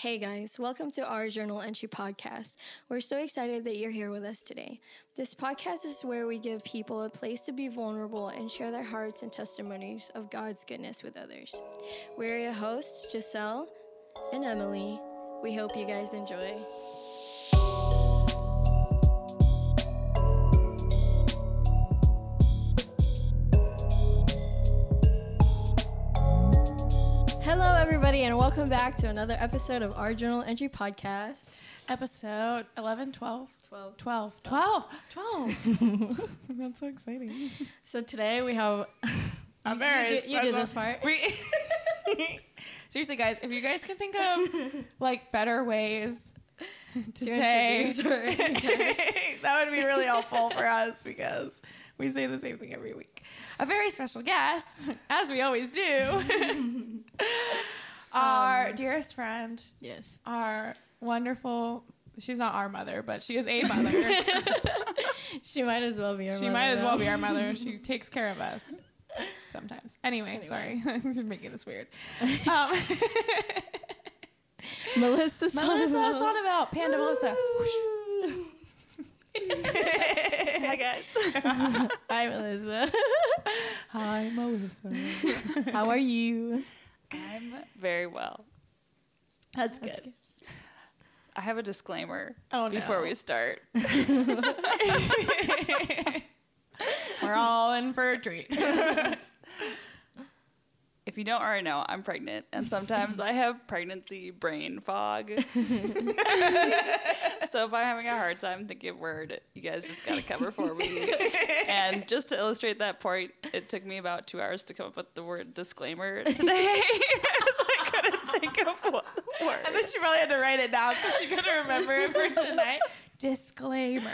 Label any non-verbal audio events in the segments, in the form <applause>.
Hey guys, welcome to our Journal Entry podcast. We're so excited that you're here with us today. This podcast is where we give people a place to be vulnerable and share their hearts and testimonies of God's goodness with others. We're your hosts, Giselle and Emily. We hope you guys enjoy. Everybody, and welcome back to another episode of our Journal Entry podcast. Episode 11, 12, 12. 12, 12, 12. <laughs> That's so exciting. So today we have. I'm you, very did, you did this part. We <laughs> Seriously, guys, if you guys can think of like better ways to, say, introduce <laughs> that would be really helpful for us because we say the same thing every week. A very special guest, <laughs> as we always do, <laughs> <laughs> our dearest friend, Yes. our wonderful. She's not our mother, but she is a mother. She might as well be our she mother might as well now. be our mother. She takes care of us sometimes. Anyway, Anyway. sorry, is making this weird. Um, Melissa Melissa Sonneville. Panda Melissa. Hi guys. <laughs> Hi, Melissa. Hi, Melissa. How are you? I'm very well. That's good. I have a disclaimer Oh, before no. we start. <laughs> We're all in for a treat. <laughs> If you don't already know, I'm pregnant, and sometimes I have pregnancy brain fog. <laughs> so if I'm having a hard time thinking of word, you guys just gotta cover for me. and just to illustrate that point, it took me about two hours to come up with the word disclaimer today. <laughs> I couldn't think of what the word. And then she probably had to write it down so she could remember it for <laughs> tonight. Disclaimer.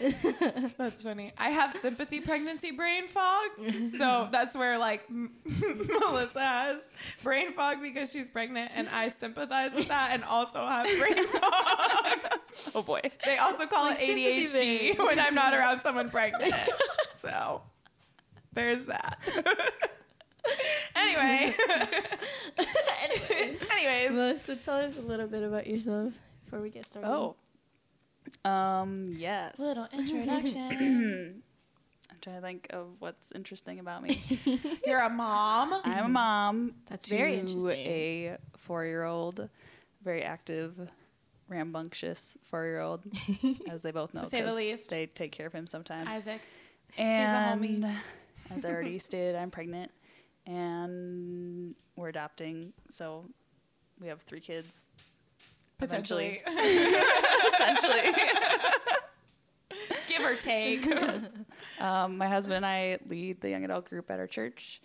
<laughs> That's funny. I have sympathy pregnancy brain fog. So <laughs> that's where like <laughs> Melissa has brain fog because she's pregnant and I sympathize with that and also have brain fog. Oh boy. They also call Like it ADHD vein. when I'm not around someone pregnant. So there's that. anyway. anyway. Anyways. Melissa, tell us a little bit about yourself before we get started. Oh. Um, yes. Little <clears throat> introduction. I'm trying to think of what's interesting about me. <laughs> You're a mom. I'm a mom. That's very interesting. A four-year-old, very active, rambunctious four-year-old, <laughs> as they both know. say the least. They take care of him sometimes. Isaac. And homie. as I already <laughs> stated, I'm pregnant, and we're adopting. So we have three kids. Eventually. Potentially. <laughs> Essentially. Give or take. Um, my husband and I lead the young adult group at our church,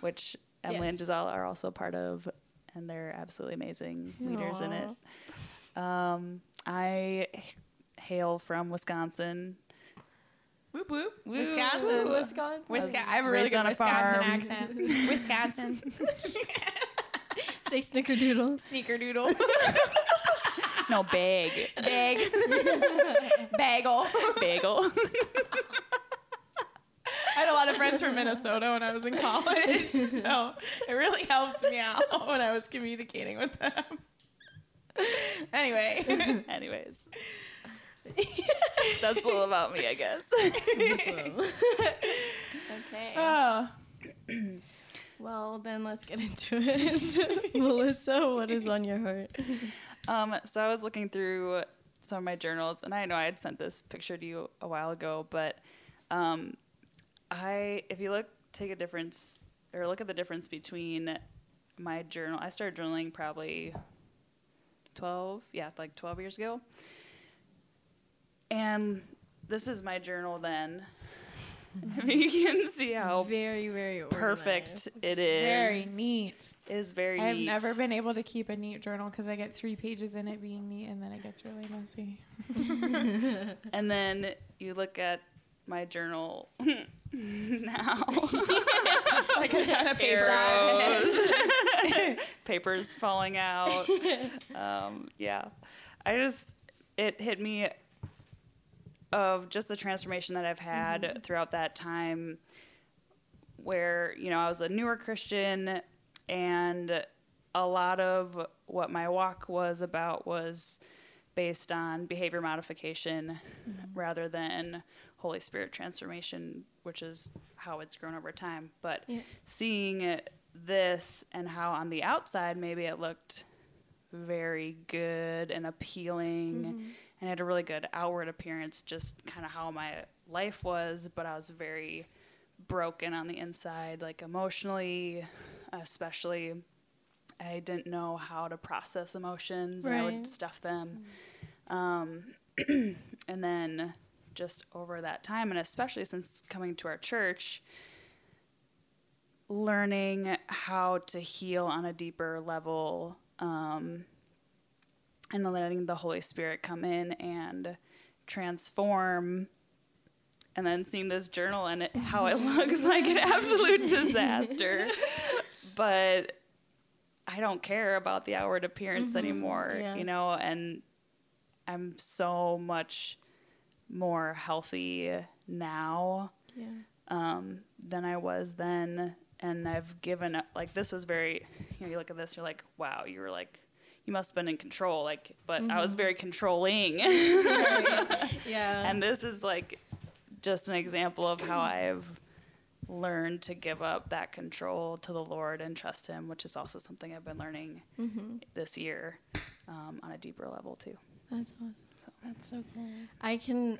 which Emily and Yes. Giselle are also part of, and they're absolutely amazing leaders in it. Um, I h- hail from Wisconsin. whoop whoop. Wisconsin. Woo. Wisconsin. Wisconsin. was I have a really good a Wisconsin farm. accent. Wisconsin. <laughs> Say snickerdoodle. <laughs> Sneaker doodle. No, bag. Bag. <laughs> Bagel. Bagel. <laughs> I had a lot of friends from Minnesota when I was in college, <laughs> so it really helped me out when I was communicating with them. Anyway, Anyways. That's a little about me, I guess. okay. oh, Well, then let's get into it. Melissa, what is on your heart? Um, so I was looking through some of my journals, and I know I had sent this picture to you a while ago, but um, I, if you look, take a difference or look at the difference between my journal. I started journaling probably twelve, yeah, like twelve years ago, and this is my journal then. <laughs> You can see how very, very perfect organized. it is, very neat. It is very. I've neat. never been able to keep a neat journal because I get three pages in it being neat, and then it gets really messy. <laughs> And then you look at my journal <laughs> now. like a ton of paper. Arrows. Papers falling out. Um, yeah. I just, it hit me of just the transformation that I've had mm-hmm. throughout that time where, you know, I was a newer Christian and a lot of what my walk was about was based on behavior modification mm-hmm. rather than Holy Spirit transformation, which is how it's grown over time. But Yeah. seeing this and how on the outside maybe it looked very good and appealing mm-hmm. And had a really good outward appearance, just kind of how my life was, but I was very broken on the inside, like emotionally, especially. I didn't know how to process emotions, and I would stuff them. Um, <clears throat> and then just over that time, and especially since coming to our church, learning how to heal on a deeper level um, and letting the Holy Spirit come in and transform. And then seeing this journal and it, how it looks like an absolute <laughs> disaster. But I don't care about the outward appearance anymore, yeah. you know, and I'm so much more healthy now Yeah. um, than I was then. And I've given up, like, this was very, you know, you look at this, you're like, wow, you were like, you must have been in control. Like, but I was very controlling. <laughs> Yeah. and this is like just an example of how <clears throat> I've learned to give up that control to the Lord and trust Him, which is also something I've been learning Mm-hmm. this year um, on a deeper level, too. That's awesome. so. That's so cool. I can.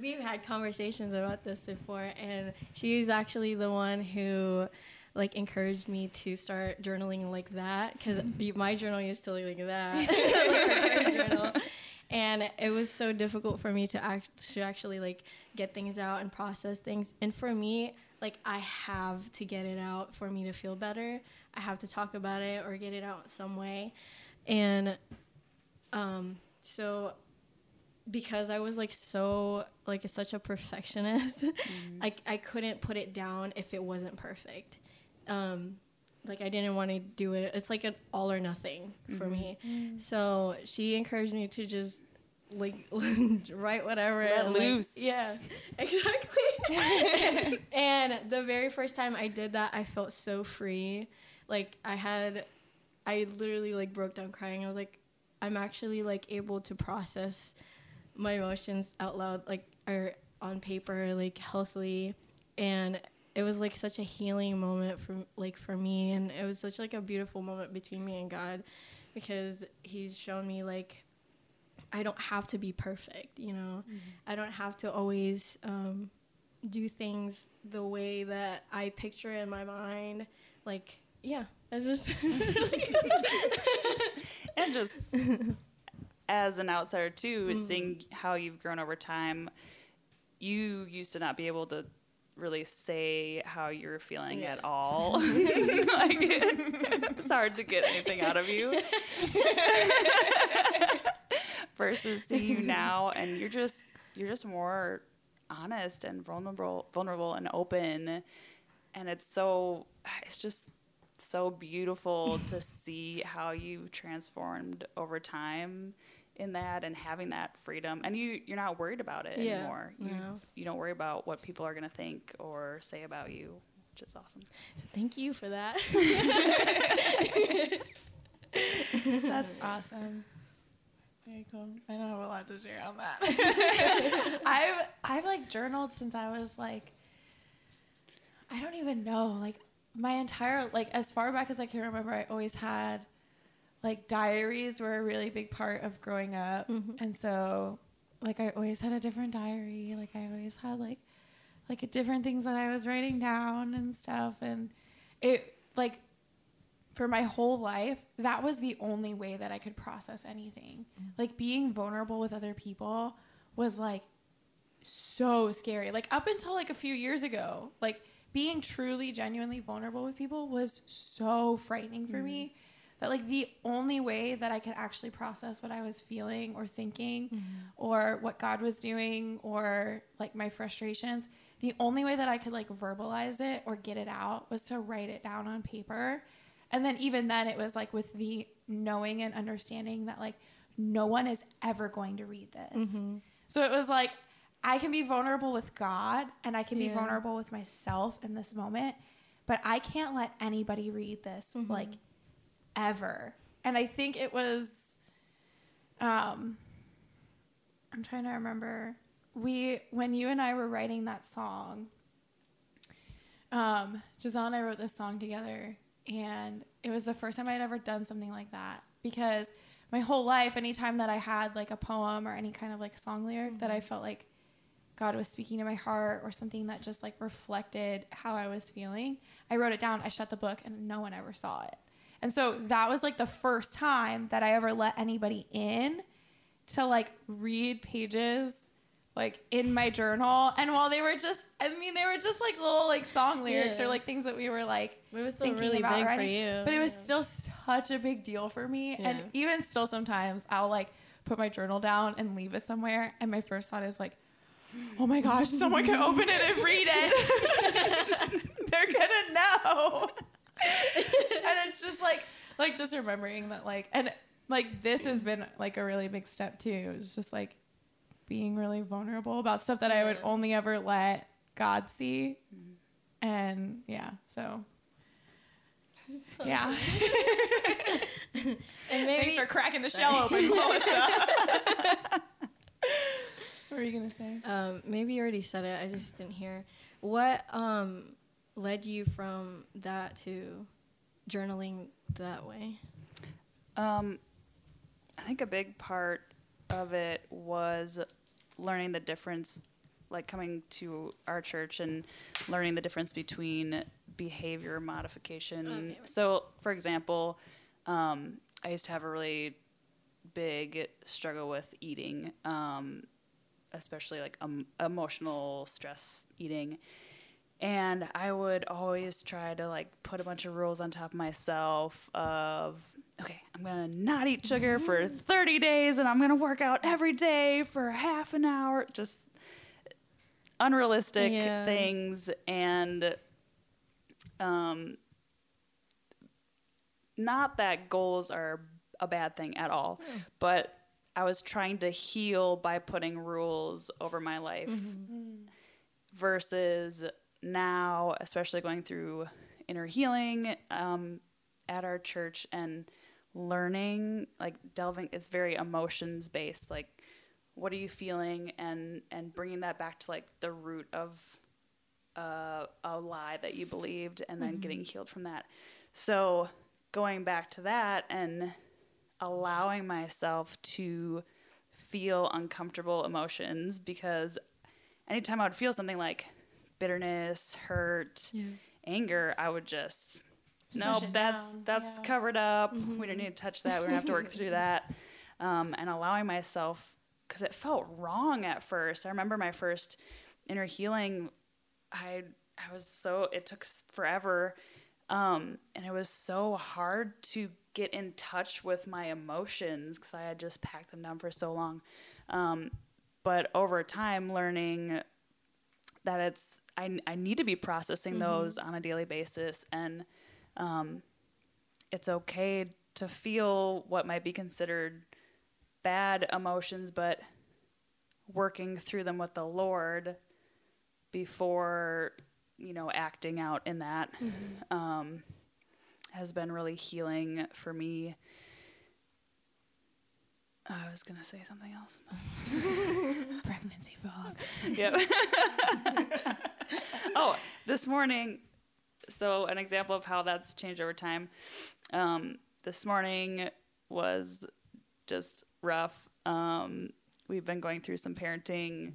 We've had conversations about this before, and she's actually the one who, like, encouraged me to start journaling like that because my journal used to look like that, <laughs> like and it was so difficult for me to act to actually like get things out and process things. And for me, like, I have to get it out for me to feel better. I have to talk about it or get it out some way, and um, so because I was like so like such a perfectionist, <laughs> like I couldn't put it down if it wasn't perfect. Um, like I didn't want to do it. It's like an all or nothing for me. So she encouraged me to just like <laughs> write whatever Let and, like- loose. yeah, <laughs> exactly. <laughs> and the very first time I did that, I felt so free. Like I had, I literally like broke down crying. I was like, I'm actually like able to process my emotions out loud, like or on paper, like healthily, and it was like such a healing moment for like for me, and it was such like a beautiful moment between me and God, because He's shown me like I don't have to be perfect, you know. I don't have to always um, do things the way that I picture in my mind. Like, yeah, it's just <laughs> and just as an outsider too Mm. seeing how you've grown over time you used to not be able to really say how you're feeling Yeah. at all. <laughs> Like it's hard to get anything out of you. <laughs> Versus seeing you now and you're just you're just more honest and vulnerable vulnerable and open. And it's so it's just so beautiful to see how you've transformed over time in that and having that freedom and you you're not worried about it Yeah, anymore you no. you don't worry about what people are going to think or say about you which is awesome thank you for that. <laughs> That's awesome. Very cool. I don't have a lot to share on that. <laughs> I've I've like journaled since I was like I don't even know, like my entire like as far back as I can remember, I always had like diaries were a really big part of growing up. Mm-hmm. And so like I always had a different diary. Like I always had like like different things that I was writing down and stuff and it like for my whole life, that was the only way that I could process anything. Mm-hmm. Like being vulnerable with other people was like so scary. Like up until like a few years ago, like being truly genuinely vulnerable with people was so frightening for me mm-hmm. That like the only way that I could actually process what I was feeling or thinking mm-hmm. or what God was doing or like my frustrations, the only way that I could like verbalize it or get it out was to write it down on paper. And then even then it was like with the knowing and understanding that like no one is ever going to read this. Mm-hmm. So it was like I can be vulnerable with God and I can be Yeah. vulnerable with myself in this moment, but I can't let anybody read this mm-hmm. like ever. and I think it was, um, I'm trying to remember. We when you and I were writing that song, um, Giselle and I wrote this song together, and it was the first time I had ever done something like that because my whole life, anytime that I had like a poem or any kind of like song lyric that I felt like God was speaking to my heart or something that just like reflected how I was feeling, I wrote it down, I shut the book, and no one ever saw it. And so that was like the first time that I ever let anybody in to like read pages like in my journal. And while they were just, I mean, they were just like little like song lyrics Yeah. or like things that we were like It was still really big writing. for you. But it was Yeah. still such a big deal for me. And even still, sometimes I'll like put my journal down and leave it somewhere. And my first thought is like, oh my gosh, someone could open it and read it. <laughs> They're gonna know. And it's just like, like just remembering that, like, and like this has been like a really big step too. It's just like being really vulnerable about stuff that I would only ever let God see. And yeah, so yeah. <laughs> And maybe Thanks for cracking the shell open, Melissa. <laughs> what were you gonna say? um, maybe you already said it. I just didn't hear. What um, led you from that to journaling that way? Um, I think a big part of it was learning the difference, like coming to our church and learning the difference between behavior modification. Okay. So, for example, um, I used to have a really big struggle with eating, um, especially like um, emotional stress eating. And I would always try to like put a bunch of rules on top of myself of okay, I'm gonna not eat sugar for 30 days and I'm gonna work out every day for half an hour. Just unrealistic Yeah. things and um not that goals are a bad thing at all, but I was trying to heal by putting rules over my life versus now, especially going through inner healing um, at our church and learning, like delving, it's very emotions based. Like, what are you feeling, and and bringing that back to like the root of uh, a lie that you believed, and then getting healed from that. So going back to that and allowing myself to feel uncomfortable emotions because anytime I would feel something like bitterness, hurt, anger, I would just no, that's down, that's yeah. covered up. We don't need to touch that. We don't have to work through <laughs> that. Um, and allowing myself because it felt wrong at first. I remember my first inner healing. I I was so it took forever, um, and it was so hard to get in touch with my emotions because I had just packed them down for so long. Um, but over time, learning that it's I, I need to be processing those on a daily basis and um, it's okay to feel what might be considered bad emotions but working through them with the lord before you know acting out in that um, has been really healing for me i was gonna say something else <laughs> Pregnancy fog. Yep. <laughs> oh, this morning. So an example of how that's changed over time. Um, this morning was just rough. Um, we've been going through some parenting.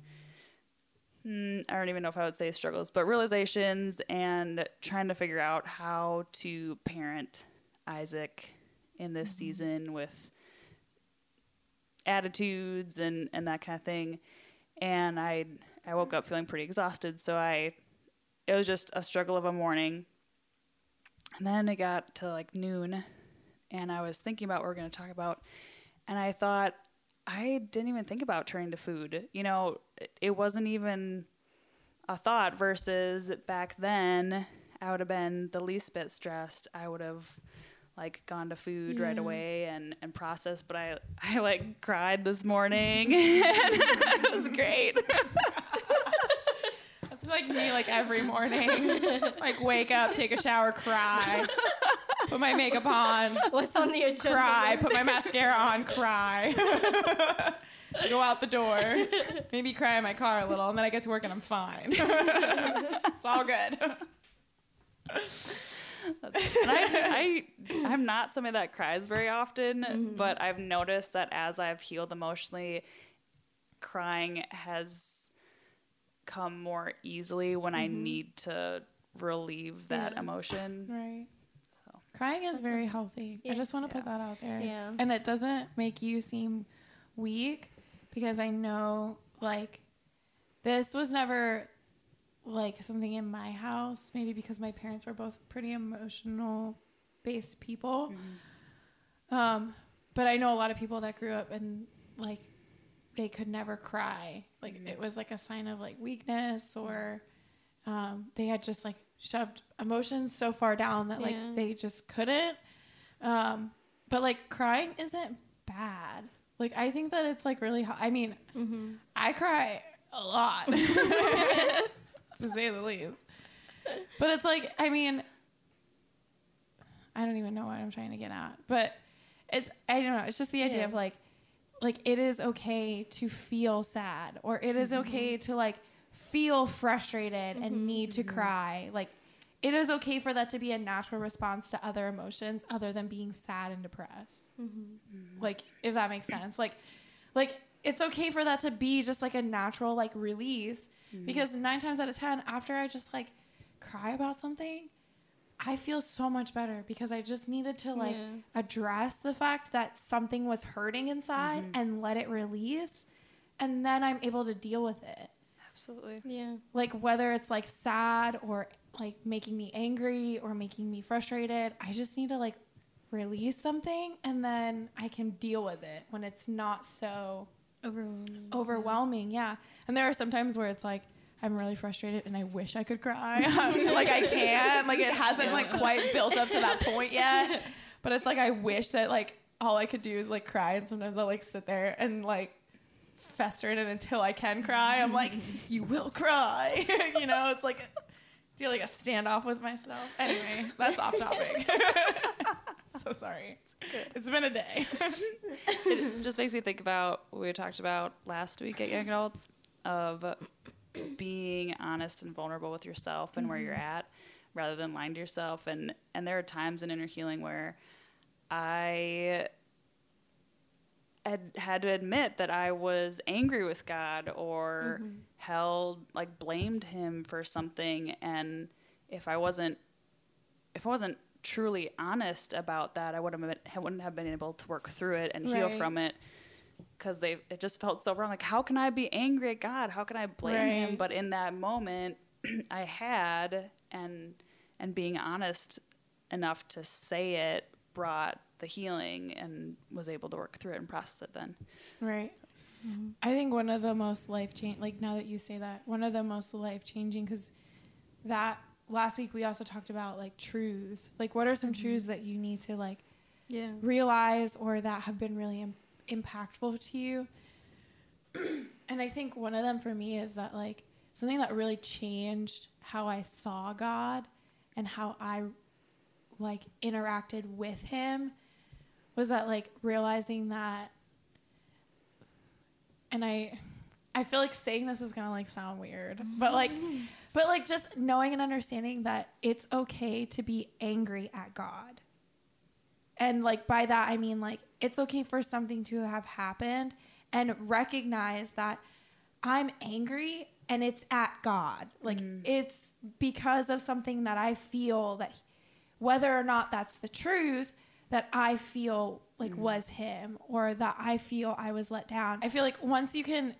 hmm, I don't even know if I would say struggles, but realizations and trying to figure out how to parent Isaac in this season with attitudes and, and that kind of thing and I I woke up feeling pretty exhausted. So I it was just a struggle of a morning. And then it got to like noon and I was thinking about what we're going to talk about and I thought I didn't even think about turning to food. You know, it wasn't even a thought versus back then I would have been the least bit stressed. I would have like gone to food right away and, and processed, but I <laughs> I like cried this morning. <laughs> <laughs> it was great. That's like me, like every morning. like wake up, take a shower, cry, put my makeup on, What's on the agenda? cry, put my mascara on, cry. Go out the door, maybe cry in my car a little, and then I get to work and I'm fine. it's all good. And I, I, I'm not somebody that cries very often, mm-hmm. but I've noticed that as I've healed emotionally, crying has come more easily when I mm-hmm. need to relieve that Yeah. emotion. Right. So. Crying is very healthy. I just want to put that out there. Yeah. And it doesn't make you seem weak because I know, like, this was never like something in my house, maybe because my parents were both pretty emotional based people. Um, but I know a lot of people that grew up and like they could never cry. Like it was like a sign of like weakness or um, they had just like shoved emotions so far down that like Yeah. they just couldn't. Um, but like crying isn't bad. Like I think that it's like really. ho- I mean, Mm-hmm. I cry a lot, <laughs> <laughs> <laughs> to say the least. But it's like, I mean, I don't even know what I'm trying to get at, but it's I don't know. It's just the idea Yeah. of like, like it is okay to feel sad, or it is mm-hmm. okay to like feel frustrated and mm-hmm. need to mm-hmm. cry. Like, it is okay for that to be a natural response to other emotions other than being sad and depressed. Like, if that makes sense. Like, like it's okay for that to be just like a natural like release mm-hmm. because nine times out of ten after i just like cry about something i feel so much better because i just needed to like Yeah. address the fact that something was hurting inside mm-hmm. and let it release and then i'm able to deal with it Absolutely. Yeah. like whether it's like sad or like making me angry or making me frustrated i just need to like release something and then i can deal with it when it's not so Overwhelming. overwhelming yeah. And there are some times where it's like i'm really frustrated and i wish i could cry. <laughs> <laughs> Like i can't. Like it hasn't like quite built up to that point yet. <laughs> But it's like i wish that like all i could do is like cry. And sometimes i'll like sit there and like fester in it until i can cry. I'm like you will cry. You know it's like do like a standoff with myself? Anyway that's off topic <laughs> so sorry. It's been a day. <laughs> It just makes me think about what we talked about last week at Young Adults of being honest and vulnerable with yourself and where you're mm-hmm. at rather than lying to yourself. And and there are times in inner healing where I had had to admit that I was angry with God or mm-hmm. held like blamed him for something. And if I wasn't if I wasn't truly honest about that, I would have been, I wouldn't have been able to work through it and heal from it because they it just felt so wrong. Like, how can I be angry at God? How can I blame Him? But in that moment, <clears throat> I had and and being honest enough to say it brought the healing and was able to work through it and process it. Then Right. Mm-hmm. I think one of the most life change, like now that you say that, one of the most life changing, because that last week we also talked about like truths. Like, what are some mm-hmm. truths that you need to like Yeah. realize or that have been really Im- impactful to you? <clears throat> and I think one of them for me is that like something that really changed how I saw God and how I like interacted with Him was that like realizing that and I I feel like saying this is gonna like sound weird, but like <laughs> but like just knowing and understanding that it's okay to be angry at God. And like by that I mean like it's okay for something to have happened and recognize that I'm angry and it's at God. Like mm-hmm. it's because of something that I feel that whether or not that's the truth that I feel like mm. was him or that I feel I was let down. I feel like once you can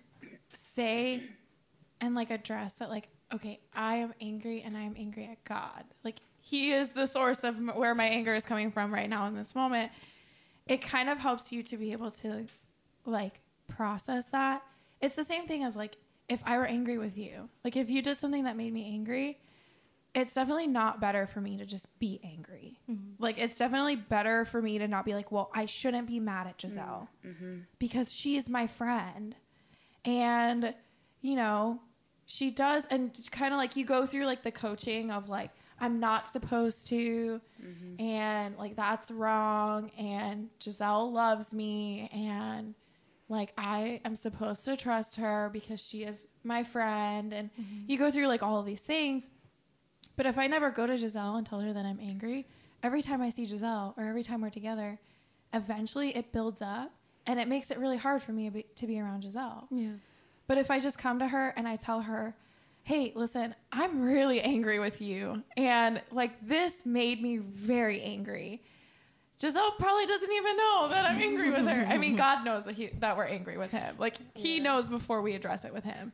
say and like address that like okay, I am angry and I am angry at God. Like he is the source of m- where my anger is coming from right now in this moment. It kind of helps you to be able to like process that. It's the same thing as like if I were angry with you. Like if you did something that made me angry, it's definitely not better for me to just be angry. Mm-hmm. Like it's definitely better for me to not be like, well, I shouldn't be mad at Giselle mm-hmm. because she's my friend. And you know, she does and kind of like you go through like the coaching of like I'm not supposed to, mm-hmm. and like that's wrong, and Giselle loves me, and like I am supposed to trust her because she is my friend, and mm-hmm. you go through like all of these things. But if I never go to Giselle and tell her that I'm angry, every time I see Giselle or every time we're together, eventually it builds up and it makes it really hard for me to be, to be around Giselle. Yeah. But if I just come to her and I tell her, hey, listen, I'm really angry with you. And like this made me very angry. Giselle probably doesn't even know that I'm angry with her. I mean, <laughs> God knows that, he, that we're angry with him. Like he knows before we address it with him.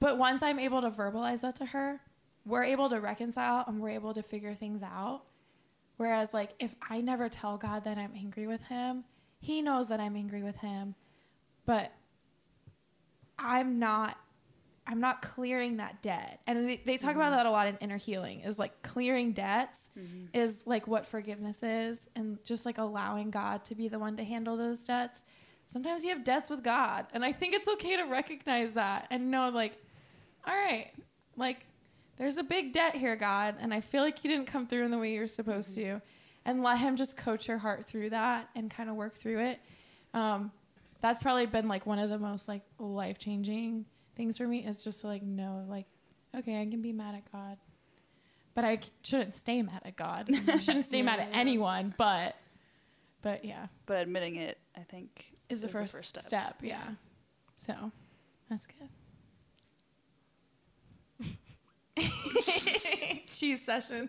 But once I'm able to verbalize that to her, we're able to reconcile and we're able to figure things out. Whereas, like, if I never tell God that I'm angry with him, he knows that I'm angry with him, but I'm not. I'm not clearing that debt. And they, they talk about mm-hmm. that a lot in inner healing is like clearing debts mm-hmm. is like what forgiveness is and just like allowing God to be the one to handle those debts. Sometimes you have debts with God. And I think it's okay to recognize that and know like, all right, like there's a big debt here, God, and I feel like you didn't come through in the way you're supposed mm-hmm. to. And let him just coach your heart through that and kind of work through it. Um, that's probably been like one of the most like life changing things for me is just to like know like, okay, I can be mad at God. But I c- shouldn't stay mad at God. <laughs> I shouldn't stay mad at Yeah. anyone, but but yeah, But admitting it, I think, is the, first, step. Yeah. So that's good. <laughs> Cheese session.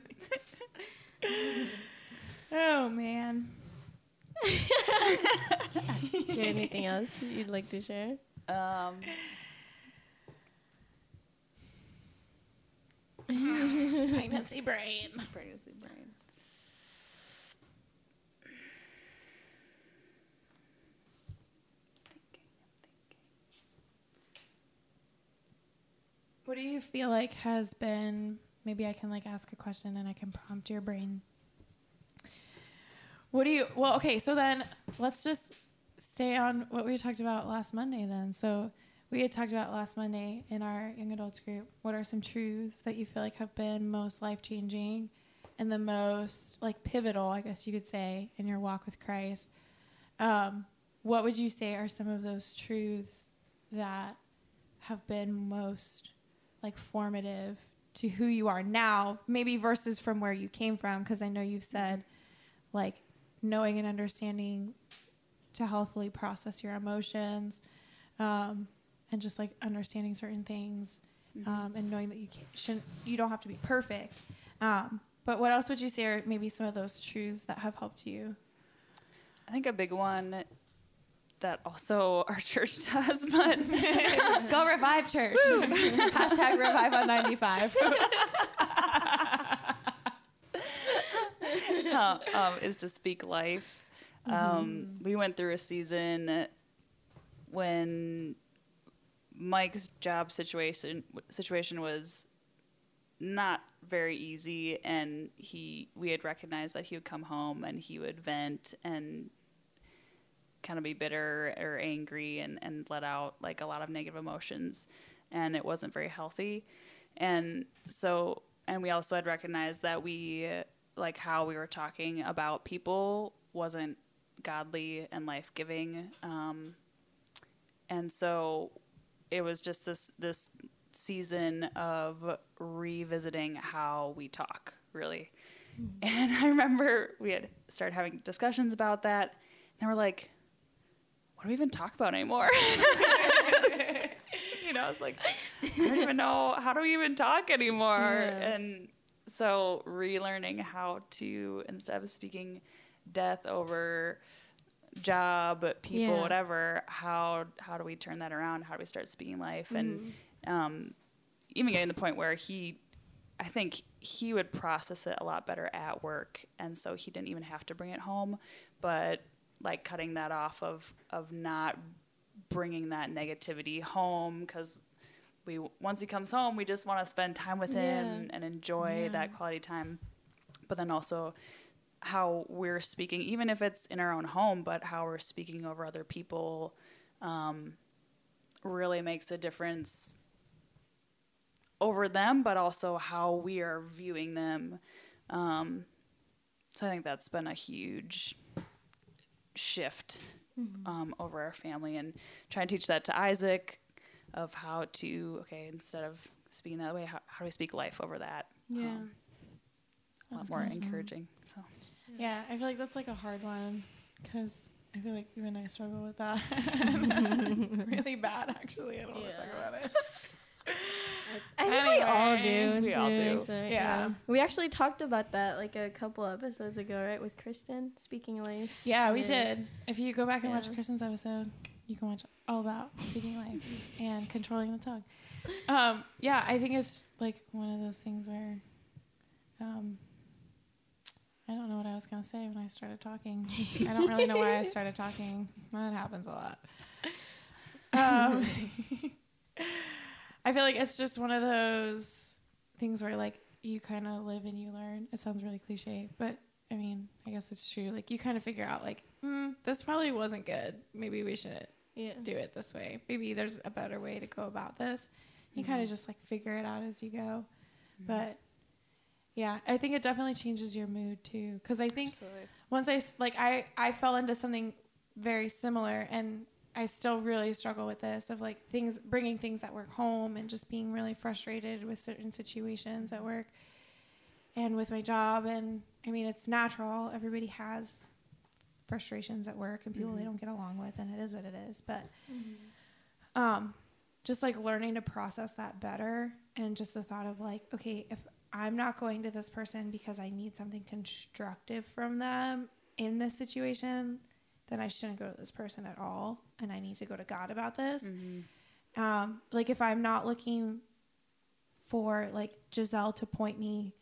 <laughs> oh man. <laughs> Do you have anything else you'd like to share? Um, <laughs> Pregnancy brain. pregnancy brain. What do you feel like has been maybe I can like ask a question and I can prompt your brain. What do you well okay, so then let's just stay on what we talked about last Monday then. So we had talked about last Monday in our young adults group. What are some truths that you feel like have been most life changing and the most like pivotal, I guess you could say, in your walk with Christ? Um, what would you say are some of those truths that have been most like formative to who you are now, maybe versus from where you came from? Because I know you've said like knowing and understanding to healthily process your emotions um, and just like understanding certain things um, and knowing that you can't, shouldn't, you don't have to be perfect. Um, but what else would you say are maybe some of those truths that have helped you? I think a big one that also <laughs> our church does, but <laughs> Go Revive Church. <laughs> Hashtag Revive on 95. uh, <laughs> um, is to speak life. Um, we went through a season when Mike's job situation situation was not very easy, and he we had recognized that he would come home and he would vent and kind of be bitter or angry and, and let out like a lot of negative emotions and it wasn't very healthy and so and we also had recognized that we like how we were talking about people wasn't godly and life-giving um, and so it was just this this season of revisiting how we talk really. And <laughs> i remember we had started having discussions about that and we're like what do we even talk about anymore? <laughs> You know it's like i don't even know how do we even talk anymore? Yeah. and so relearning how to instead of speaking death over job people Yeah. whatever how how do we turn that around? How do we start speaking life? And um, even getting to the point where he i think he would process it a lot better at work and so he didn't even have to bring it home. But like cutting that off of of not bringing that negativity home because we once he comes home we just want to spend time with him Yeah. and enjoy that quality time but then also how we're speaking even if it's in our own home but how we're speaking over other people um, really makes a difference over them, but also how we are viewing them. Um, so I think that's been a huge shift um, over our family and trying to teach that to Isaac of how to, okay, instead of speaking that way, how, how do we speak life over that? Yeah. Um, a lot more awesome. encouraging. So Yeah, I feel like that's like a hard one because I feel like you and I struggle with that <laughs> <laughs> really bad. Actually, I don't want to talk about it. <laughs> I think we all do. We all do. So, Yeah. We actually talked about that like a couple episodes ago, right? With Kristen speaking life. Yeah, we did. If you go back and watch Kristen's episode, you can watch all about speaking life and controlling the tongue. Um, yeah, I think it's like one of those things where um, I don't know what I was gonna say when I started talking. I don't really know why I started talking. That happens a lot. Um, <laughs> I feel like it's just one of those things where like you kind of live and you learn. It sounds really cliche, but I mean, I guess it's true. Like you kind of figure out like, mm, this probably wasn't good. Maybe we shouldn't Yeah. do it this way. Maybe there's a better way to go about this. You kind of mm-hmm. just like figure it out as you go. Mm-hmm. But yeah, I think it definitely changes your mood too. Cause I think absolutely. once I like I I fell into something very similar and I still really struggle with this of like things bringing things at work home and just being really frustrated with certain situations at work and with my job and I mean it's natural everybody has frustrations at work and people they don't get along with and it is what it is. But um just like learning to process that better and just the thought of like okay if i'm not going to this person because i need something constructive from them in this situation then i shouldn't go to this person at all and i need to go to god about this. Um, like if i'm not looking for like giselle to point me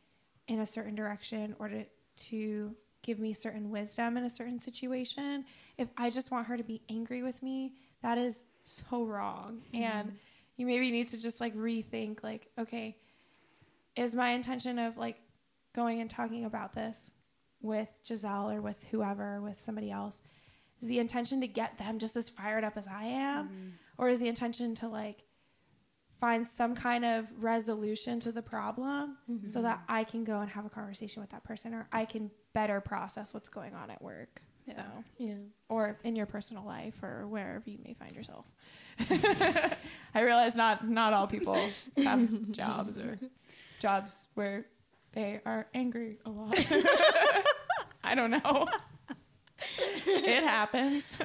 in a certain direction or to to give me certain wisdom in a certain situation if i just want her to be angry with me that is so wrong. Mm-hmm. And you maybe need to just like rethink like okay is my intention of like going and talking about this with giselle or with whoever with somebody else is the intention to get them just as fired up as i am? Mm-hmm. Or is the intention to like find some kind of resolution to the problem mm-hmm. so that I can go and have a conversation with that person or I can better process what's going on at work. Yeah. So, Yeah. or in your personal life or wherever you may find yourself. <laughs> I realize not not all people have <laughs> jobs or jobs where they are angry a lot. <laughs> I don't know. it happens.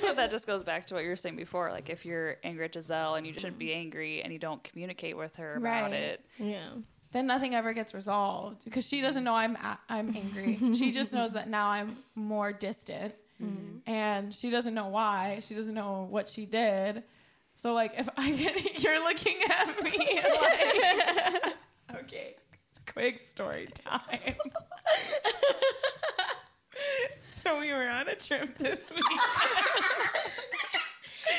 but that just goes back to what you were saying before. Like if you're angry at Giselle and you shouldn't be mm-hmm. angry and you don't communicate with her about Right. it, Yeah. Then nothing ever gets resolved because she doesn't know I'm a- I'm angry. <laughs> she just knows that now I'm more distant, mm-hmm. and she doesn't know why. She doesn't know what she did. So like, if I get <laughs> you're looking at me like, <laughs> okay, quick story time. so we were on a trip this week.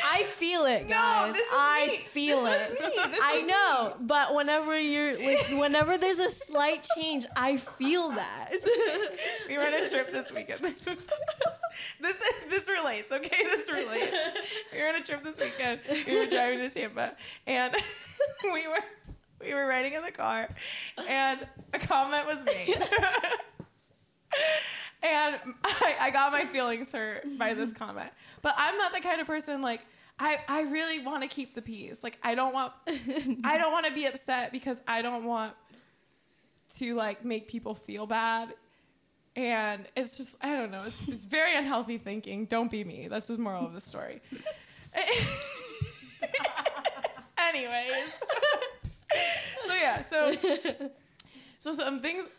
I feel it, No, guys. this is I me. feel This it. was me. This I was know, but whenever you're, like, whenever there's a slight change, I feel that. <laughs> we were on a trip this weekend. This is this this relates. Okay, this relates. We were on a trip this weekend. We were driving to Tampa, and <laughs> we were we were riding in the car, and a comment was made. <laughs> And <laughs> I, I got my feelings hurt by this mm-hmm. comment. But I'm not the kind of person like I, I really want to keep the peace. Like I don't want <laughs> I don't want to be upset because I don't want to like make people feel bad. And it's just I don't know. It's, it's very unhealthy thinking. Don't be me. That's the moral of the story. <laughs> Anyways. so yeah, so so some things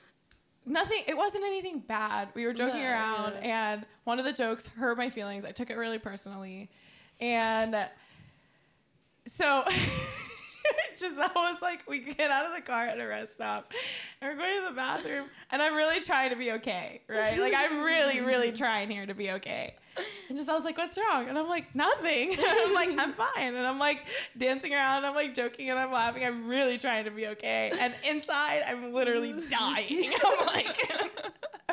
nothing it wasn't anything bad. We were joking No, around yeah. and one of the jokes hurt my feelings. I took it really personally. And so <laughs> Giselle was like, we get out of the car at a rest stop and we're going to the bathroom. And I'm really trying to be okay, right? Like, I'm really, really <laughs> trying here to be okay. <laughs> And just I was like, what's wrong? And I'm like, nothing. <laughs> I'm like, I'm <laughs> fine. And I'm like dancing around. And I'm like joking and I'm laughing. I'm really trying to be okay. And inside, I'm literally dying. I'm like,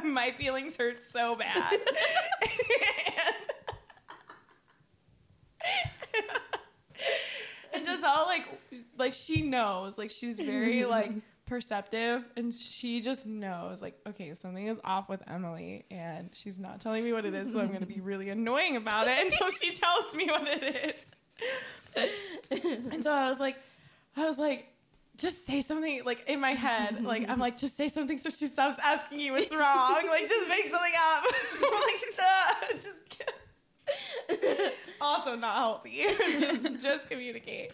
my feelings hurt so bad. and just all like like she knows. Like she's very like perceptive and she just knows like okay something is off with emily and she's not telling me what it is so i'm going to be really annoying about it <laughs> until she tells me what it is. And so i was like i was like just say something like in my head like i'm like just say something so she stops asking you what's wrong like just make something up. <laughs> Like nah, <laughs> just <laughs> also not healthy <laughs> just just communicate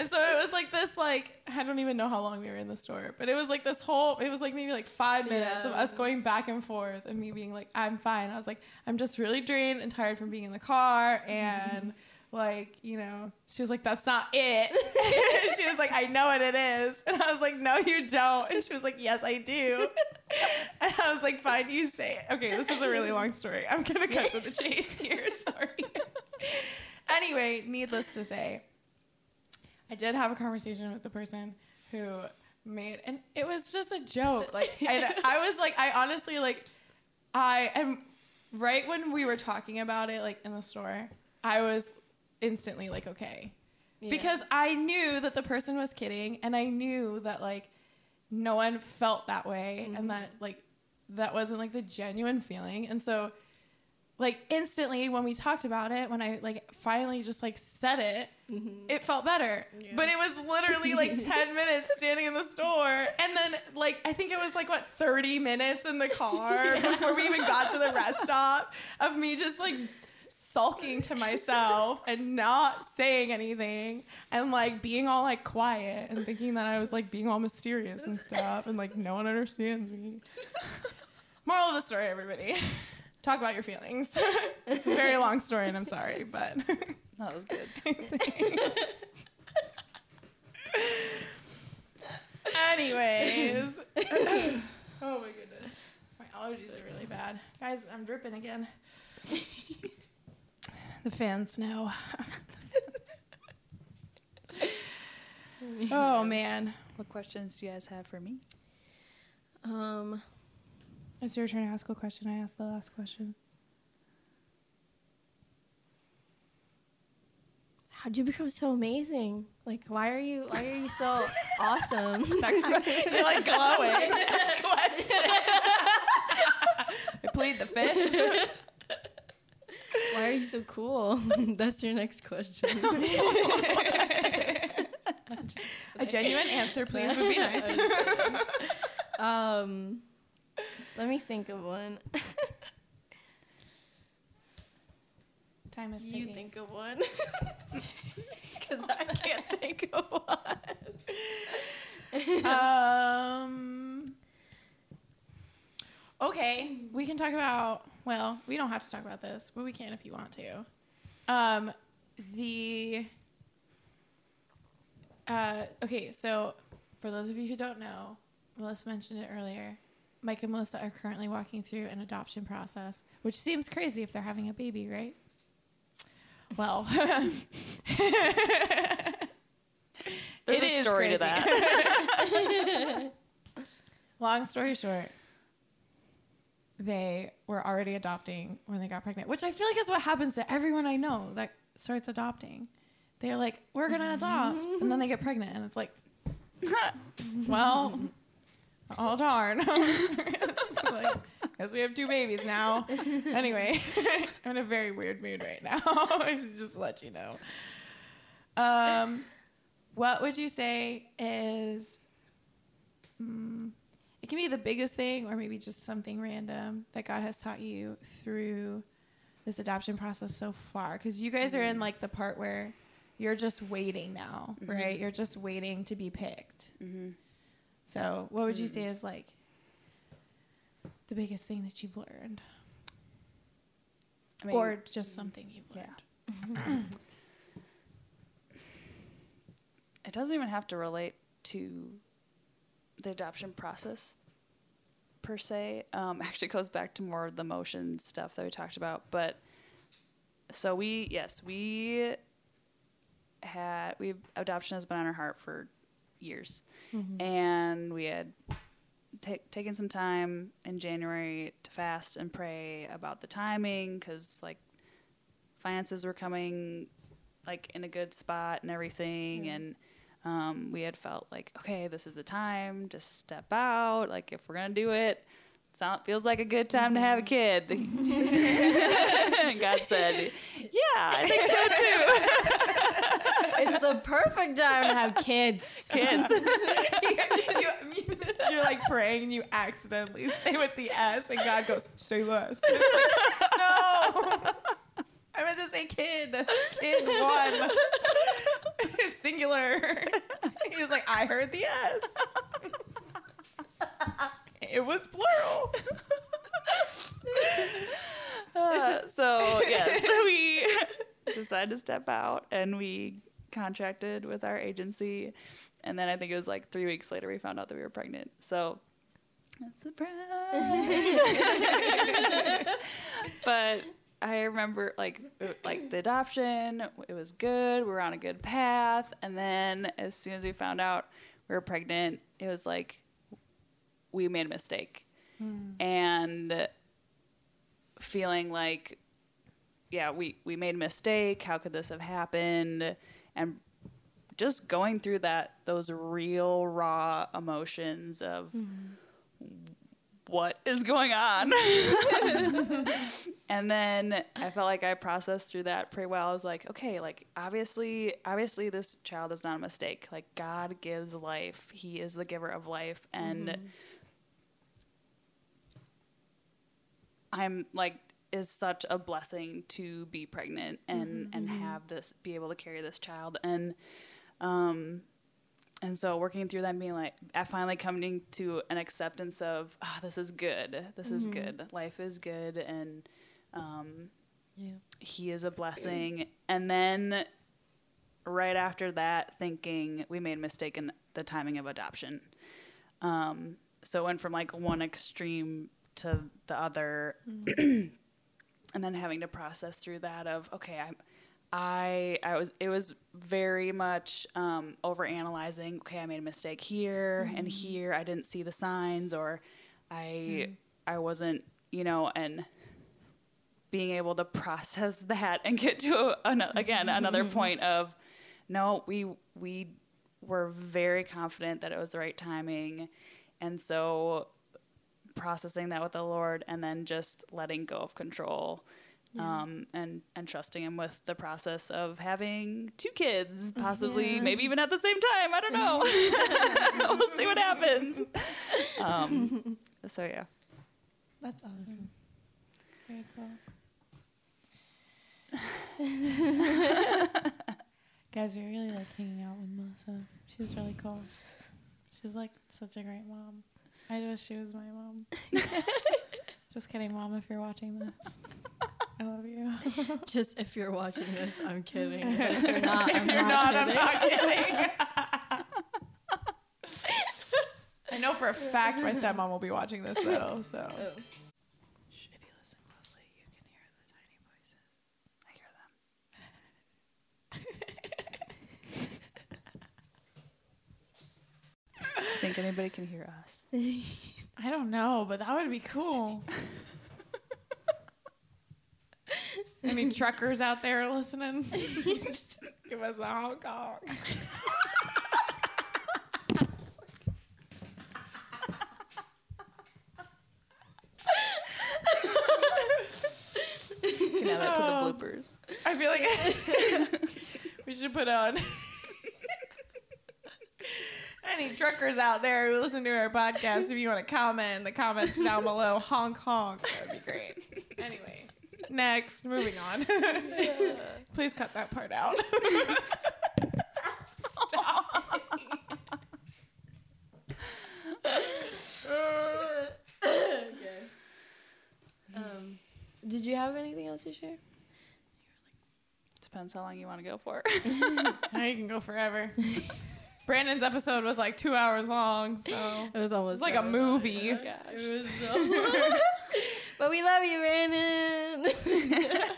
and so it was like this like I don't even know how long we were in the store, but it was like this whole it was like maybe like five minutes yeah. of us going back and forth and me being like, I'm fine. I was like, I'm just really drained and tired from being in the car mm-hmm. and like, you know, she was like, That's not it. <laughs> she was like, I know what it is. And I was like, No, you don't. And she was like, Yes, I do. <laughs> And I was like, Fine, you say it. Okay, this is a really long story. I'm gonna cut to the chase here. <laughs> Sorry. anyway, needless to say, I did have a conversation with the person who made, and it was just a joke. Like, and I was like, I honestly like, I am right when we were talking about it, like in the store, I was instantly like, okay, yeah. because I knew that the person was kidding, and I knew that like no one felt that way, mm-hmm. and that like that wasn't like the genuine feeling, and so like instantly when we talked about it when i like finally just like said it mm-hmm. it felt better yeah. but it was literally like <laughs> 10 minutes standing in the store and then like i think it was like what 30 minutes in the car <laughs> yeah. before we even got to the rest stop of me just like sulking to myself and not saying anything and like being all like quiet and thinking that i was like being all mysterious and stuff and like no one understands me moral of the story everybody talk about your feelings. it's a very long story, and I'm sorry, but that was good. <laughs> Anyways, oh my goodness, my allergies are really bad, guys. I'm dripping again. <laughs> <laughs> the fans know. <laughs> oh man, what questions do you guys have for me? Um. It's your turn to ask a question. I asked the last question. How'd you become so amazing? Like, why are you? Why are you so <laughs> awesome? Next question. You're like glowing. Next question. I plead the fifth. Why are you so cool? <laughs> <laughs> That's your next question. <laughs> a genuine answer, please, would be nice. um. Let me think of one. Time is ticking. You think of one. Because I can't think of one. um. Okay, we can talk about. Well, we don't have to talk about this, but we can if you want to. Um, the. Uh, okay, so for those of you who don't know, Melissa mentioned it earlier. Mike and Melissa are currently walking through an adoption process, which seems crazy if they're having a baby, right? Well, <laughs> there's a story crazy. to that. <laughs> <laughs> Long story short, they were already adopting when they got pregnant, which I feel like is what happens to everyone I know that starts adopting. They're like, "We're gonna adopt," and then they get pregnant, and it's like, <laughs> well Oh darn! <laughs> like, guess we have two babies now. anyway, <laughs> I'm in a very weird mood right now. Just to let you know. Um, what would you say is? Mm, can be the biggest thing, or maybe just something random that God has taught you through this adoption process so far. Because you guys mm-hmm. are in mm-hmm. like the part where you're just waiting now, mm-hmm. right? You're just waiting to be picked. Mm-hmm. So, what would you say is like the biggest thing that you've learned? I mean, or just something you've learned? Yeah. <clears throat> it doesn't even have to relate to the adoption process per se. Um, <laughs> actually, goes back to more of the motion stuff that we talked about. But so we, yes, we had we adoption has been on our heart for years. Mm-hmm. And we had t- taken some time in January to fast and pray about the timing because, like, finances were coming like in a good spot and everything. Mm-hmm. And um, we had felt like, okay, this is the time to step out. Like, if we're gonna do it, it sound feels like a good time to have a kid. <laughs> <laughs> God said, yeah, I think so too. <laughs> it's the perfect time to have kids. Kids. you, are like praying and you accidentally say with the S, and God goes, "Say less." Like, no, I meant to say kid. Kid one. <laughs> Singular. <laughs> He was like, "I heard the S." <laughs> it was plural. Uh, so yes, we decided to step out and we contracted with our agency, and then I think it was like three weeks later we found out that we were pregnant. So surprise! but I remember like like the adoption. It was good. We were on a good path, and then as soon as we found out we were pregnant, it was like we made a mistake, hmm. and feeling like yeah we we made a mistake how could this have happened and just going through that those real raw emotions of hmm. What is going on? <laughs> And then i felt like i processed through that pretty well. I was like okay like obviously obviously this child is not a mistake. Like god gives life. He is the giver of life. And I'm like is such a blessing to be pregnant and and have this be able to carry this child. And um and so working through that being like I finally coming to an acceptance of oh, this is good. This is good. Life is good. And um Yeah. he is a blessing. And then right after that thinking we made a mistake in the timing of adoption. Um, so it went from like one extreme to the other. <clears throat> And then having to process through that of okay i i i was it was very much um over analyzing okay i made a mistake here and mm-hmm. here. I didn't see the signs or i mm-hmm. i wasn't you know and being able to process <laughs> that and get to an, again another mm-hmm. point of no we we were very confident that it was the right timing. And so processing that with the lord and then just letting go of control um, and and trusting him with the process of having two kids possibly maybe even at the same time i don't know <laughs> we'll see what happens um, <laughs> so yeah That's awesome. Very cool. <laughs> Guys, we really like hanging out with Melissa. She's really cool. She's like such a great mom. I wish she was my mom. Just kidding, mom, if you're watching this. I love you. <laughs> Just if you're watching this, I'm <laughs> kidding. But if you're not, I'm you're not, not, I'm kidding. not kidding. <laughs> I know for a fact my stepmom will be watching this though, so. Oh. Shh, if you listen closely, you can hear the tiny voices. i hear them Do you think anybody can hear us? I don't know, but that would be cool. Any truckers out there listening? <laughs> Give us a honk honk. You can add that to Oh. the bloopers. Oh, I feel like <laughs> we should put on <laughs> any truckers out there who listen to our podcast. If you want to comment in the comments down below, honk honk, that would be great. Anyway, next, moving on. <laughs> <laughs> Please cut that part out. Stop. okay. Um, did you have anything else to share? Depends how long you want to go for. <laughs> Now you can go forever. Brandon's episode was like two hours long, so It was almost it's like a movie. It was so. But we love you, Brandon. <laughs>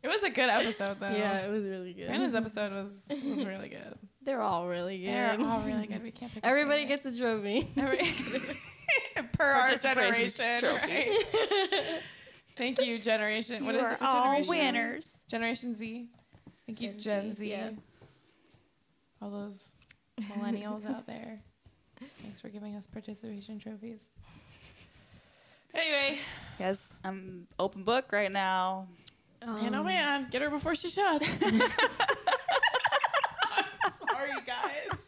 It was a good episode though. yeah, it was really good. Brandon's episode was was really good. <laughs> They're all really good. They're all really good. We can't pick. <laughs> Everybody favorite. gets a trophy. Every- per our generation. trophy. Right? Thank you, generation. What is it? What generation? Generation Z. Thank you, Gen Gen Z, Z. yeah. All those millennials out there. Thanks for giving us participation trophies. Anyway, Yes, I'm open book right now. man, oh Um, man, get her before she shuts. <laughs> Sorry, guys.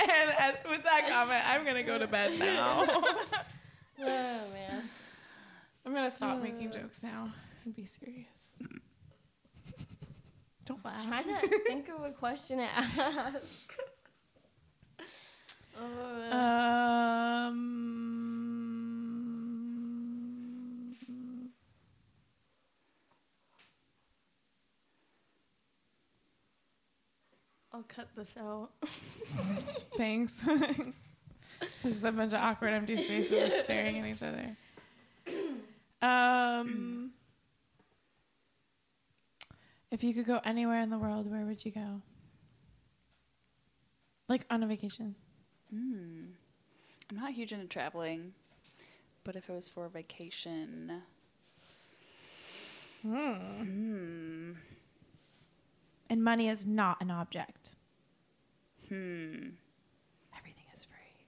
and as, with that comment, I'm gonna go to bed now. <laughs> Oh man. I'm gonna stop making jokes now and be serious. Don't laugh. Trying to think of a question to ask. <laughs> Uh, Um. I'll cut this out. <laughs> Thanks. <laughs> Just a bunch of awkward empty spaces staring at each other. Um. If you could go anywhere in the world, where would you go? Like on a vacation. Hmm. I'm not huge into traveling, but if it was for a vacation, hmm, And money is not an object. hmm, Everything is free.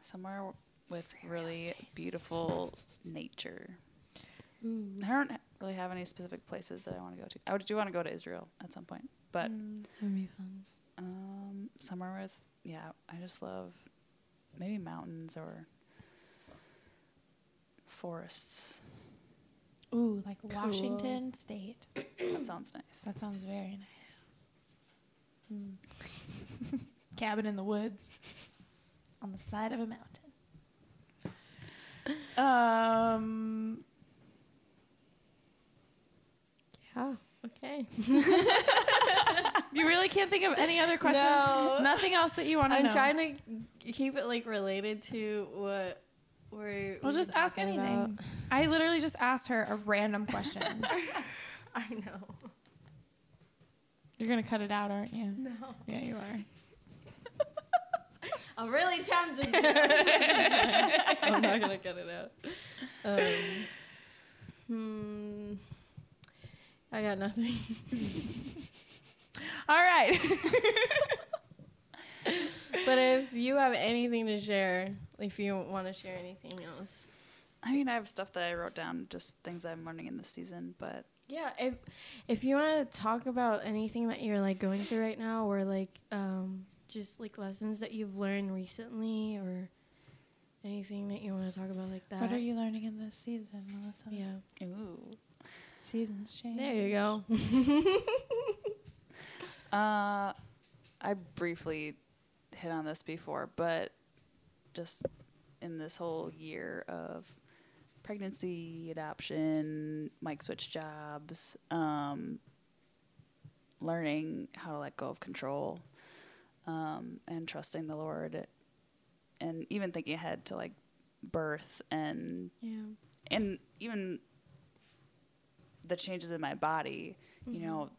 somewhere with really beautiful nature. Ooh. I don't really have any specific places that I want to go to. I would do want to go to Israel at some point, but Mm. That'd be fun. um, somewhere with yeah, I just love maybe mountains or forests. Ooh, like Cool. Washington State. That sounds nice. That sounds very nice. Hmm. <laughs> Cabin in the woods on the side of a mountain. Um, Yeah. Okay. <laughs> you really can't think of any other questions? No. Nothing else that you want to know? I'm trying to keep it like related to what we're. Well, just ask anything. about. I literally just asked her a random question. <laughs> I know. You're gonna cut it out, aren't you? No. Yeah, you are. <laughs> I'm really tempted. I'm not gonna cut it out. Um, hmm. I got nothing. <laughs> All right. <laughs> But if you have anything to share, if you want to share anything else, I mean, I have stuff that I wrote down, just things I'm learning in this season, but yeah. If if you want to talk about anything that you're like going through right now, or like um, just like lessons that you've learned recently, or anything that you want to talk about like that. what are you learning in this season, Melissa? Yeah. ooh. Seasons change. There you go. <laughs> Uh, I briefly hit on this before, but just in this whole year of pregnancy, adoption, Mike switch jobs, um, learning how to let go of control, um, and trusting the Lord, and even thinking ahead to like birth and yeah. and even the changes in my body, you know,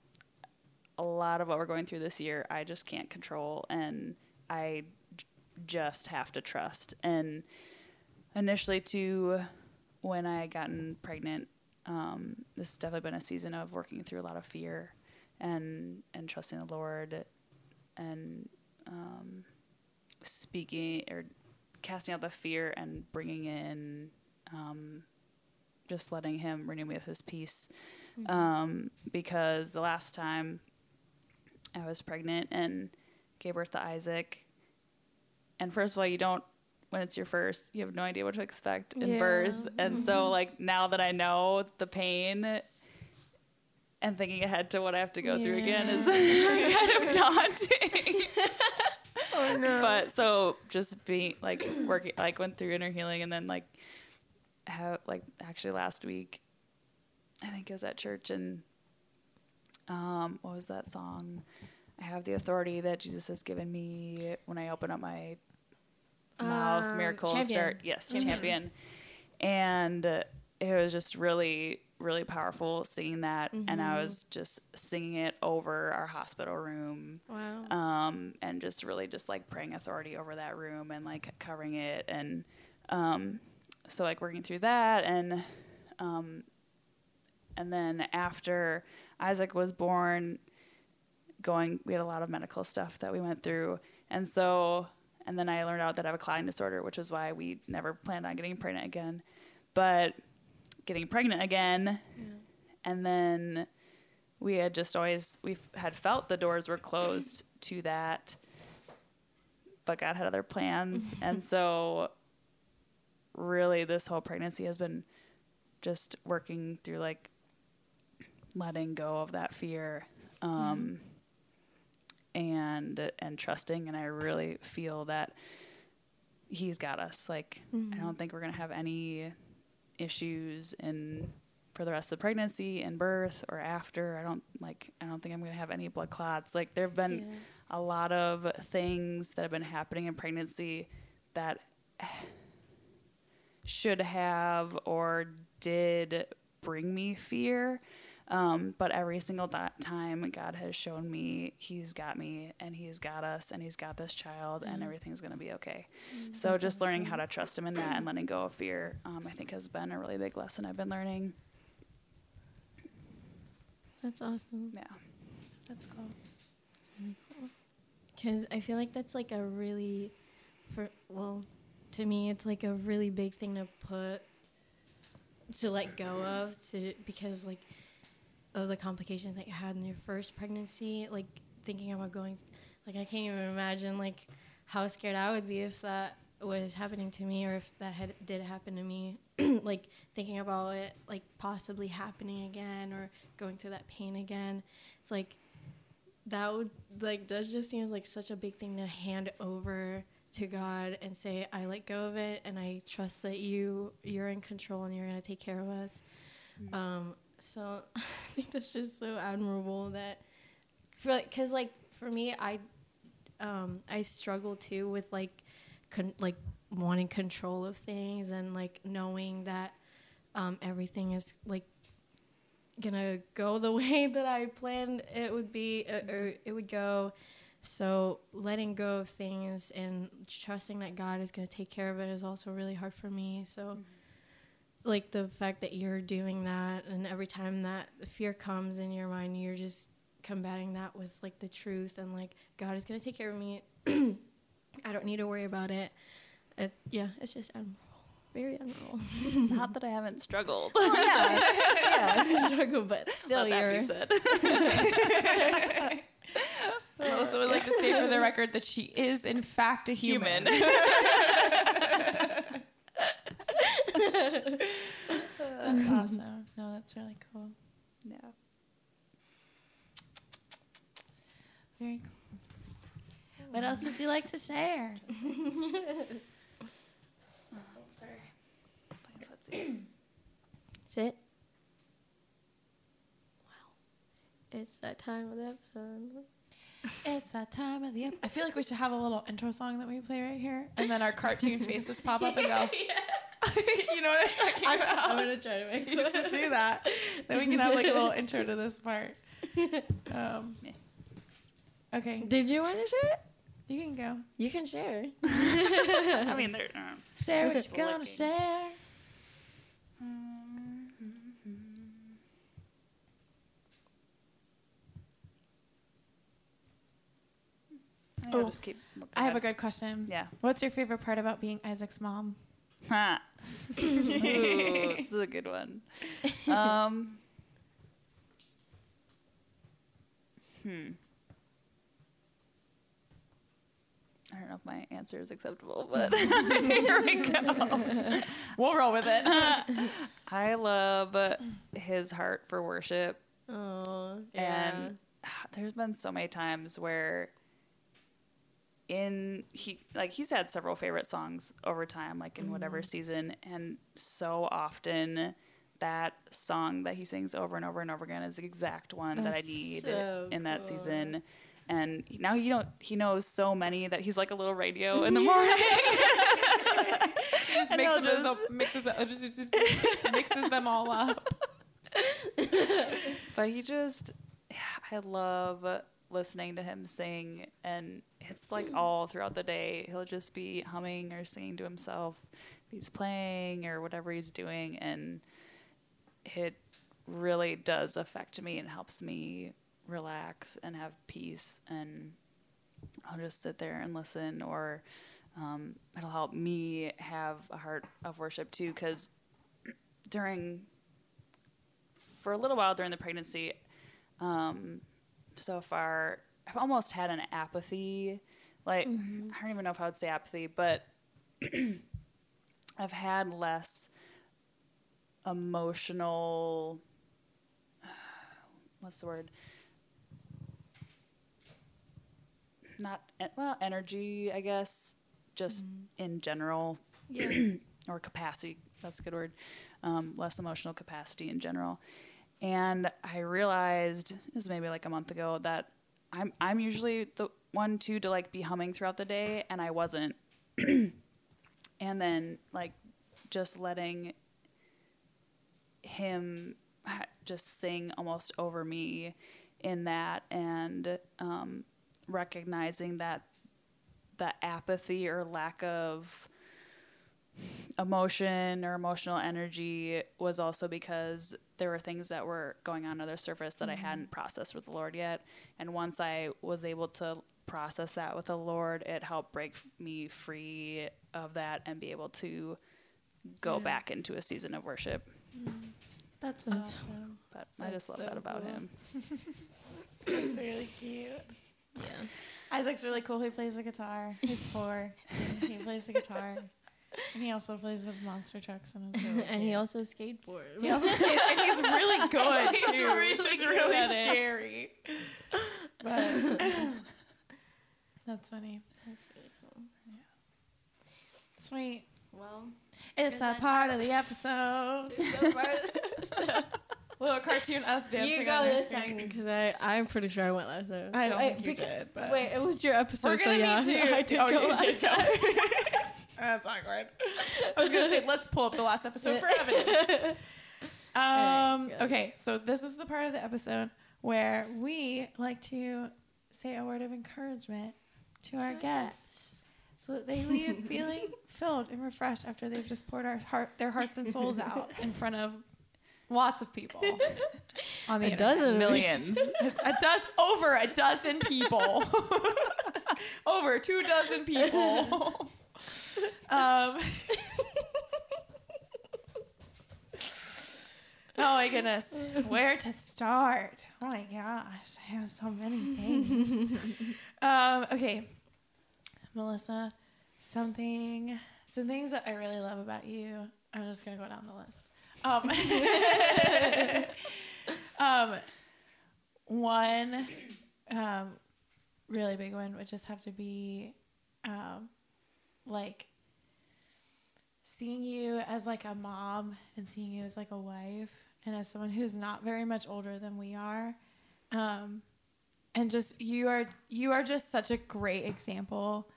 a lot of what we're going through this year, I just can't control, and I j- just have to trust. And initially, too, when I had gotten pregnant, um, this has definitely been a season of working through a lot of fear, and and trusting the Lord, and um, speaking or casting out the fear and bringing in um, just letting him renew me with his peace um, because the last time i was pregnant and gave birth to isaac and first of all you don't when it's your first you have no idea what to expect in Yeah. birth. And so like now that i know the pain and thinking ahead to what i have to go through again is <laughs> kind of <laughs> daunting. Oh no. but so just being like working like went through inner healing and then like have like actually last week i think i was at church and um what was that song i have the authority that jesus has given me when i open up my mouth Um, miracles Champion. start yes Mhm. champion and uh, it was just really really powerful singing that and i Mhm. was just singing it over our hospital room wow. um, and just really just like praying authority over that room and like covering it and um, so like working through that and um, and then after Isaac was born, going we had a lot of medical stuff that we went through, and so and then I learned out that I have a clotting disorder, which is why we never planned on getting pregnant again. But getting pregnant again, and then we had just always we had felt the doors were closed to that, but God had other plans, and <laughs> so really this whole pregnancy has been just working through like letting go of that fear um, and and trusting. And i really feel that he's got us. Like i don't think we're going to have any issues in for the rest of the pregnancy and birth or after. I don't like i don't think i'm going to have any blood clots. Like there have been Yeah. a lot of things that have been happening in pregnancy that should have or did bring me fear. Um, but every single time, God has shown me He's got me and He's got us and He's got this child and everything's going to be okay. so just learning how to trust Him in that and letting go of fear, um, I think has been a really big lesson I've been learning. That's awesome. Yeah. That's cool. Because I feel like that's like a really, for well, to me, it's like a really big thing to put, to let go of, to because like, of the complications that you had in your first pregnancy, like thinking about going, like I can't even imagine like how scared I would be if that was happening to me or if that had did happen to me. <clears throat> like thinking about it like possibly happening again or going through that pain again. It's like that would like that just seems like such a big thing to hand over to God and say I let go of it and I trust that you you're in control and you're gonna take care of us. Um, so <laughs> I think that's just so admirable that for because like for me I um, I struggle too with like con- like wanting control of things and like knowing that um, everything is like gonna go the <laughs> way that I planned it would be uh, or it would go. So letting go of things and trusting that God is gonna take care of it is also really hard for me. So mm-hmm. like the fact that you're doing that and every time that fear comes in your mind you're just combating that with like the truth and like God is gonna take care of me. <clears throat> I don't need to worry about it. it yeah, it's just admirable. Very admirable. <laughs> Not that I haven't struggled. Yeah, <laughs> yeah, I struggle, but still, Let you're. <laughs> be said. Melissa would like to state for the <laughs> record that she is, in fact, a human. Human. that's <laughs> awesome. No, that's really cool. yeah. Very cool. What else would you like to share? Sorry. Playing footsie. Sit. Wow. It's that time of the episode. It's that time of the. Ep- I feel like we should have a little intro song that we play right here, and then our cartoon <laughs> faces pop up and go. <laughs> <laughs> you know what I'm talking I'm, about? I'm gonna try to make you should do that. Then we can have like a little intro to this part. Um, okay, Did you want to share it? you can go. You can share. I mean, they're. Uh, Share what you're gonna licking. share. I Oh, will just keep. I have a good question. Yeah. What's your favorite part about being Isaac's mom? Ha. <laughs> Ooh, this is a good one. <laughs> Um, hmm. I don't know if my answer is acceptable, but <laughs> here we go. We'll roll with it. I love his heart for worship, Oh, yeah. and there's been so many times where in he like he's had several favorite songs over time like in whatever mm-hmm. season and so often that song that he sings over and over and over again is the exact one that I need so in that cool. season and now you don't he knows so many that he's like a little radio <laughs> in the morning just <laughs> And makes he'll them as just- mixes, just, just- just <laughs> mixes them all up. but he just <sighs> i love listening to him sing and it's like all throughout the day. He'll just be humming or singing to himself. He's playing or whatever he's doing, and it really does affect me and helps me relax and have peace. And I'll just sit there and listen or um, it'll help me have a heart of worship too because during for a little while during the pregnancy um, so far i've almost had an apathy like Mm-hmm. i don't even know if i would say apathy but i've had less emotional <sighs> what's the word not well energy i guess just in general Yeah. <clears throat> or capacity that's a good word um, less emotional capacity in general and i realized this is maybe like a month ago that i'm i'm usually the one too to like be humming throughout the day and i wasn't. <clears throat> And then like just letting him just sing almost over me in that and um, recognizing that the apathy or lack of emotion or emotional energy was also because there were things that were going on under the surface that I mm-hmm. hadn't processed with the Lord yet. And once I was able to process that with the Lord, it helped break me free of that and be able to go Yeah. back into a season of worship. Mm-hmm. That's, That's- awesome. But I just love so that about cool. him. <laughs> That's really cute. Yeah. Isaac's really cool. He plays the guitar. He's four. <laughs> he plays the guitar. And he also plays with monster trucks and <laughs> really and he also skateboards. He also <laughs> plays, and he's really <laughs> good He's too, really which is really it. scary. But that's funny. That's really cool. Yeah. Sweet. Well, It's that part of the episode. Little cartoon us dancing you go on the this time because I I'm pretty sure I went last time. I don't Wait, think you beca- did, but wait, it was your episode, we're gonna yeah, need to. I did oh, go last time. That's awkward. I was gonna say <laughs> let's pull up the last episode for <laughs> evidence. Um, Alright, okay, so this is the part of the episode where we like to say a word of encouragement to our our guests so that they leave <laughs> feeling filled and refreshed after they've just poured our heart, their hearts and souls out in front of lots of people on the A internet. dozen Millions. A dozen, over a dozen people. over two dozen people. Um, <laughs> oh my goodness. Where to start? Oh my gosh. I have so many things. um, okay. Melissa, something, some things that I really love about you. I'm just going to go down the list. Um, <laughs> um, one um, really big one would just have to be um, like seeing you as like a mom and seeing you as like a wife and as someone who's not very much older than we are um, and just you are you are just such a great example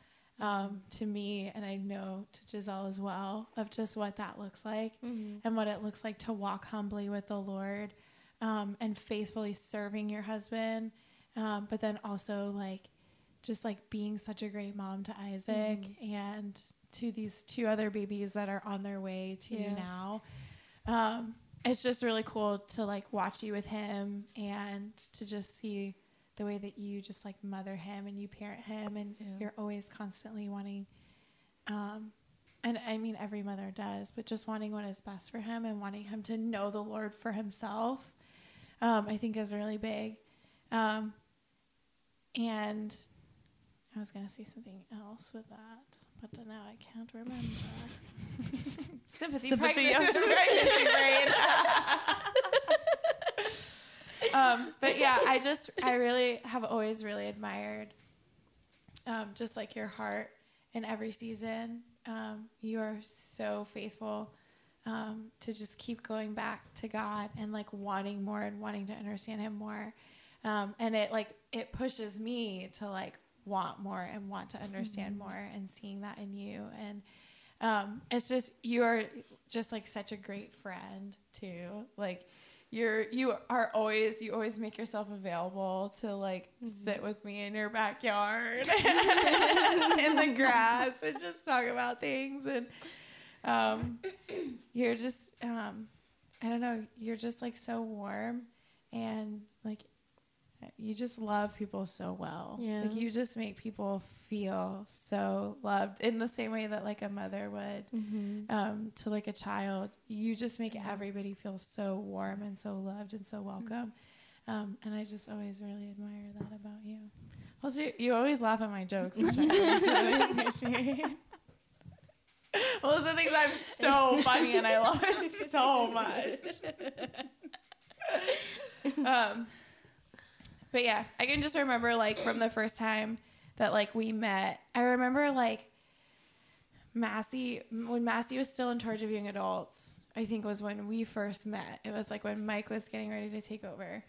um, to me and i know to giselle as well of just what that looks like Mhm. and what it looks like to walk humbly with the Lord um, and faithfully serving your husband, um, but then also like just like being such a great mom to Isaac and to these two other babies that are on their way to you now. Um, it's just really cool to like watch you with him and to just see the way that you just like mother him and you parent him and Yeah. you're always constantly wanting um, and I mean every mother does, but just wanting what is best for him and wanting him to know the Lord for himself, um, I think is really big. Um, and I was gonna say something else with that, but then now I can't remember. <laughs> Sympathy, Sympathy, pregnancy, yes. <laughs> pregnancy brain. <laughs> um, but yeah, I just I really have always really admired um, just like your heart in every season. Um, you are so faithful um, to just keep going back to God and like wanting more and wanting to understand Him more. Um, and it like it pushes me to like want more and want to understand more and seeing that in you. And um, it's just you are just like such a great friend too. Like you're you are always you always make yourself available to like sit with me in your backyard <laughs> in the grass and just talk about things and um, you're just um, I don't know. You're just like so warm and like you just love people so well. Yeah. Like you just make people feel so loved in the same way that like a mother would Mm-hmm. um, to like a child. You just make everybody feel so warm and so loved and so welcome. Um, and I just always really admire that about you. Also, you, you always laugh at my jokes, which I <laughs> really appreciate. Well, those are things I'm so funny and I love it <laughs> so much. <laughs> um, but yeah, I can just remember like from the first time that like we met. I remember like Massey when Massey was still in charge of young adults. I think was when we first met. It was like when Mike was getting ready to take over,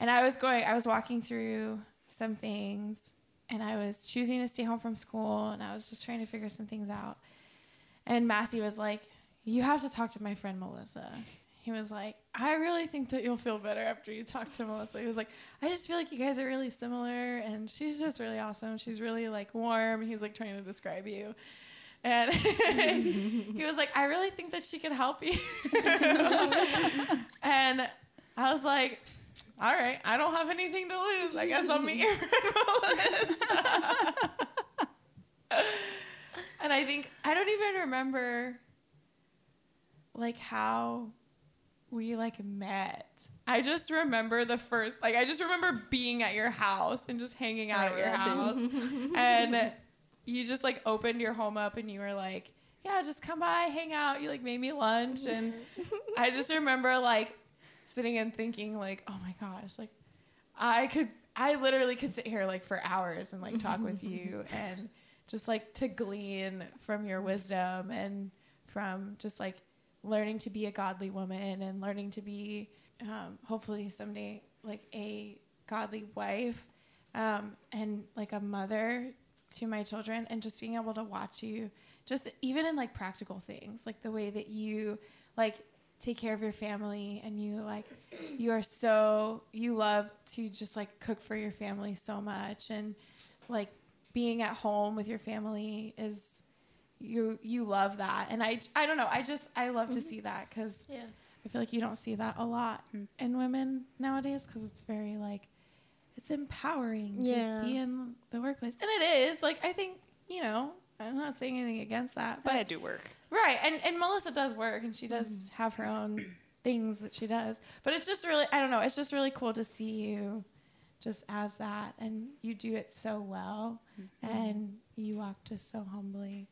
and I was going. I was walking through some things, and I was choosing to stay home from school, and I was just trying to figure some things out. And Massey was like, "You have to talk to my friend Melissa." He was like, "I really think that you'll feel better after you talk to Melissa." He was like, "I just feel like you guys are really similar, and she's just really awesome. She's really like warm." He's like trying to describe you. And <laughs> he was like, I really think that she could help you. <laughs> and I was like, all right, I don't have anything to lose. I guess I'll meet your <laughs> Melissa. and I think, I don't even remember like how we like met. I just remember the first, like, I just remember being at your house and just hanging out at your house. <laughs> and you just like opened your home up and you were like, yeah, just come by, hang out. You like made me lunch. And I just remember like sitting and thinking, like, oh my gosh, like I could, I literally could sit here like for hours and like talk with you <laughs> and just like to glean from your wisdom and from just like learning to be a godly woman and learning to be um, hopefully someday like a godly wife um, and like a mother to my children and just being able to watch you just even in like practical things like the way that you like take care of your family and you like you are so you love to just like cook for your family so much and like being at home with your family is you you love that. And i i don't know. I just i love to mm-hmm. see that because Yeah. i feel like you don't see that a lot mm. in women nowadays because it's very like it's empowering Yeah. to be in the workplace. And it is. Like i think you know i'm not saying anything against that But I do work. Right, and and Melissa does work, and she does mm-hmm. have her own <clears throat> things that she does. But it's just really, I don't know, it's just really cool to see you, just as that, and you do it so well, mm-hmm. and you walk just so humbly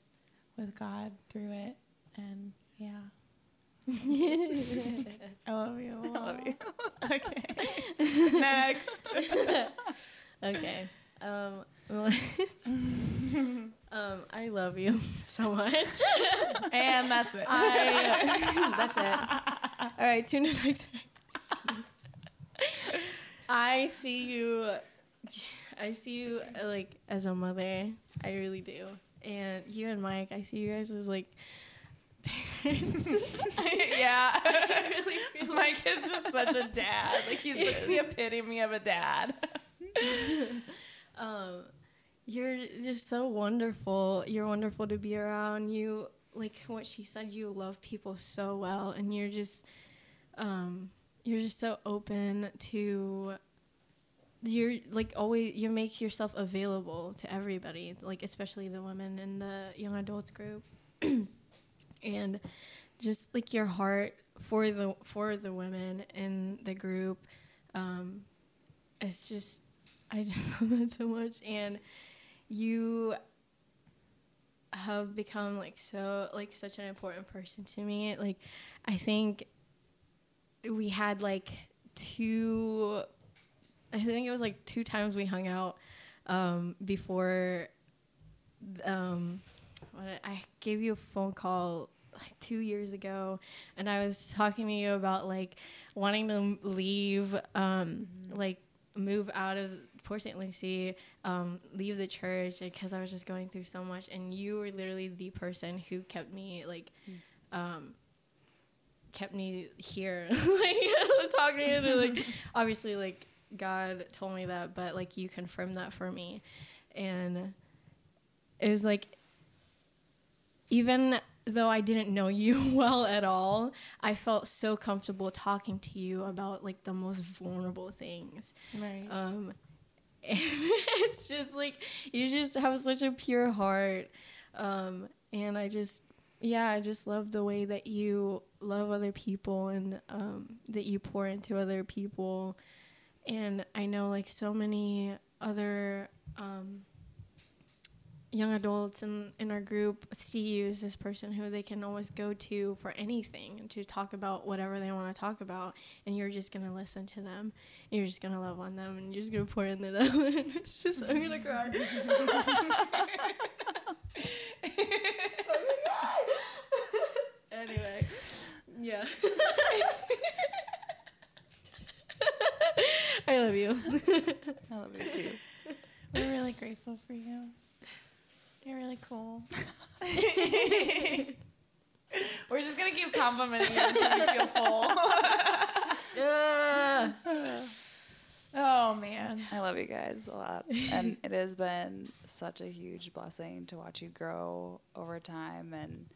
with God through it, and yeah, <laughs> I love you. I love you. <laughs> Okay, <laughs> next. Okay. Um, um, I love you so much. and that's it. I, that's it. All right, tune in next time. I see you. I see you like as a mother. I really do. And you and Mike, I see you guys as like <laughs> parents. <laughs> <laughs> yeah. I really feel Mike is just such a dad. Like he's Yes. the epitome of a dad. um, you're just so wonderful. You're wonderful to be around. You like what she said. You love people so well, and you're just, um, you're just so open to. You're like always. You make yourself available to everybody, like especially the women in the young adults group, <clears throat> and just like your heart for the for the women in the group. Um, it's just I <laughs> just love that so much. And you have become like so like such an important person to me. Like I think we had like two I think it was like two times we hung out um before um what I gave you a phone call like 2 years ago and I was talking to you about like wanting to leave um like move out of Port St. Lucie, um, leave the church because I was just going through so much, and you were literally the person who kept me like, um, kept me here, <laughs> like <laughs> talking to like, <laughs> obviously like God told me that, but like you confirmed that for me, and it was like even though I didn't know you <laughs> well at all, I felt so comfortable talking to you about like the most vulnerable things. Right. Um, <laughs> and it's just like you just have such a pure heart. Um, and I just, yeah, I just love the way that you love other people and um, that you pour into other people. And I know like so many other um, young adults in, in our group see you as this person who they can always go to for anything and to talk about whatever they want to talk about and you're just going to listen to them. And you're just going to love on them and you're just going to pour into them <laughs> it's just i'm going to cry <laughs> anyway yeah <laughs> i love you <laughs> I love you too. <laughs> We're really grateful for you. You're really cool. <laughs> We're just gonna keep complimenting you until you feel full. oh man. I love you guys a lot. And it has been such a huge blessing to watch you grow over time and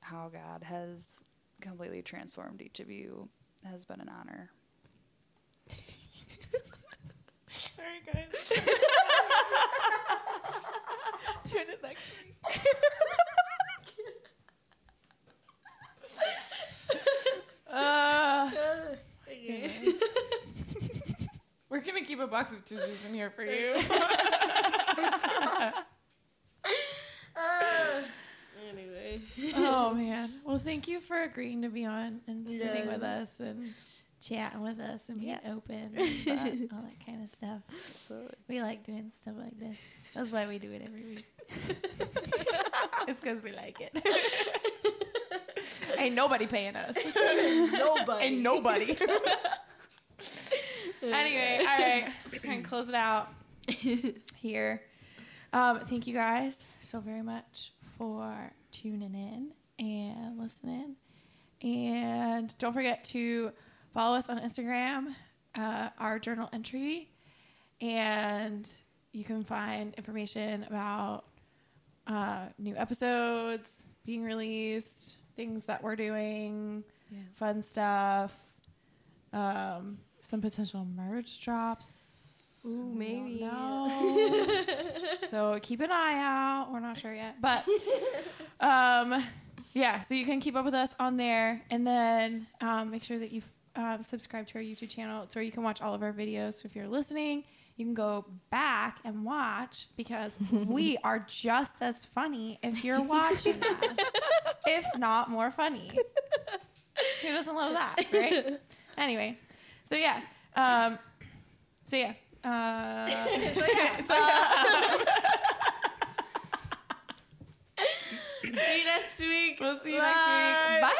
how God has completely transformed each of you has been an honor. All right, guys. <laughs> Turn it next week. Uh, anyways. <laughs> We're gonna keep a box of tissues in here for you. <laughs> anyway oh man. Well, thank you for agreeing to be on and sitting with us and chatting with us and being Yeah. open <laughs> and all that kind of stuff. So We like doing stuff like this. That's why we do it every week. <laughs> it's because we like it. <laughs> Ain't nobody paying us. nobody Ain't nobody. anyway, all right. We're going to close it out here. Um, thank you guys so very much for tuning in and listening. And don't forget to follow us on Instagram, uh, our journal entry, and you can find information about uh, new episodes being released, things that we're doing, Yeah. fun stuff, um, some potential merch drops. Ooh, maybe. know. <laughs> so keep an eye out. We're not sure yet, but <laughs> um, yeah. So you can keep up with us on there, and then um, make sure that you um, subscribe to our YouTube channel. It's where you can watch all of our videos. So if you're listening, you can go back and watch because <laughs> we are just as funny if you're watching us, <laughs> if not more funny. Who doesn't love that, right? <laughs> anyway, so yeah, um, so yeah. Uh, so yeah, so yeah. see you next week We'll see you next week. Bye.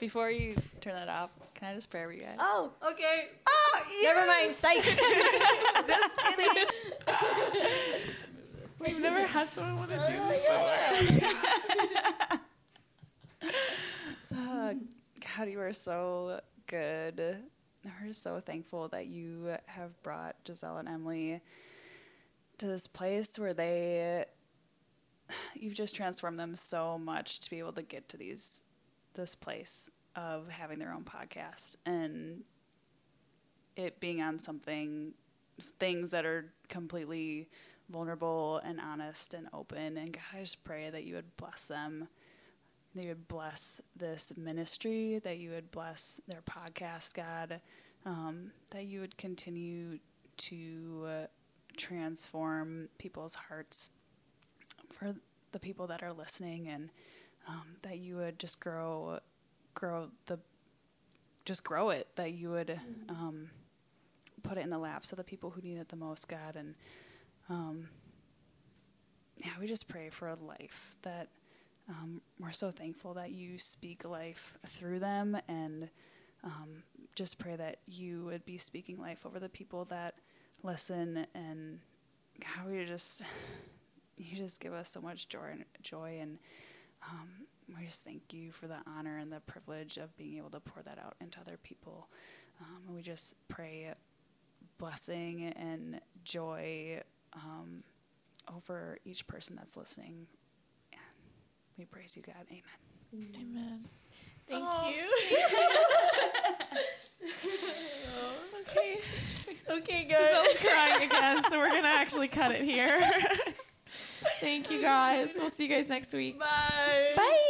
before you turn that off, can I just pray over you guys? oh okay Oh, never mind psych <laughs> Just kidding. We've never had someone want to do this before. <laughs> Uh, God, you are so good. We're just so thankful that you have brought Giselle and Emily to this place where they, you've just transformed them so much to be able to get to these, this place of having their own podcast and it being on something, things that are completely vulnerable and honest and open. And God, I just pray that you would bless them that you would bless this ministry, that you would bless their podcast, God, um, that you would continue to uh, transform people's hearts for the people that are listening, and um, that you would just grow, grow the, just grow it. That you would um, put it in the laps of the people who need it the most, God, and um, yeah, we just pray for a life that um, we're so thankful that you speak life through them and um, just pray that you would be speaking life over the people that listen and how we just <sighs> you just give us so much joy and joy and um, we just thank you for the honor and the privilege of being able to pour that out into other people. Um, and we just pray blessing and joy um, over each person that's listening. And we praise you, God. Amen. Amen. Thank oh. you. <laughs> okay. Okay, guys. Giselle's crying again, so we're going to actually cut it here. <laughs> Thank you guys. We'll see you guys next week. Bye. Bye.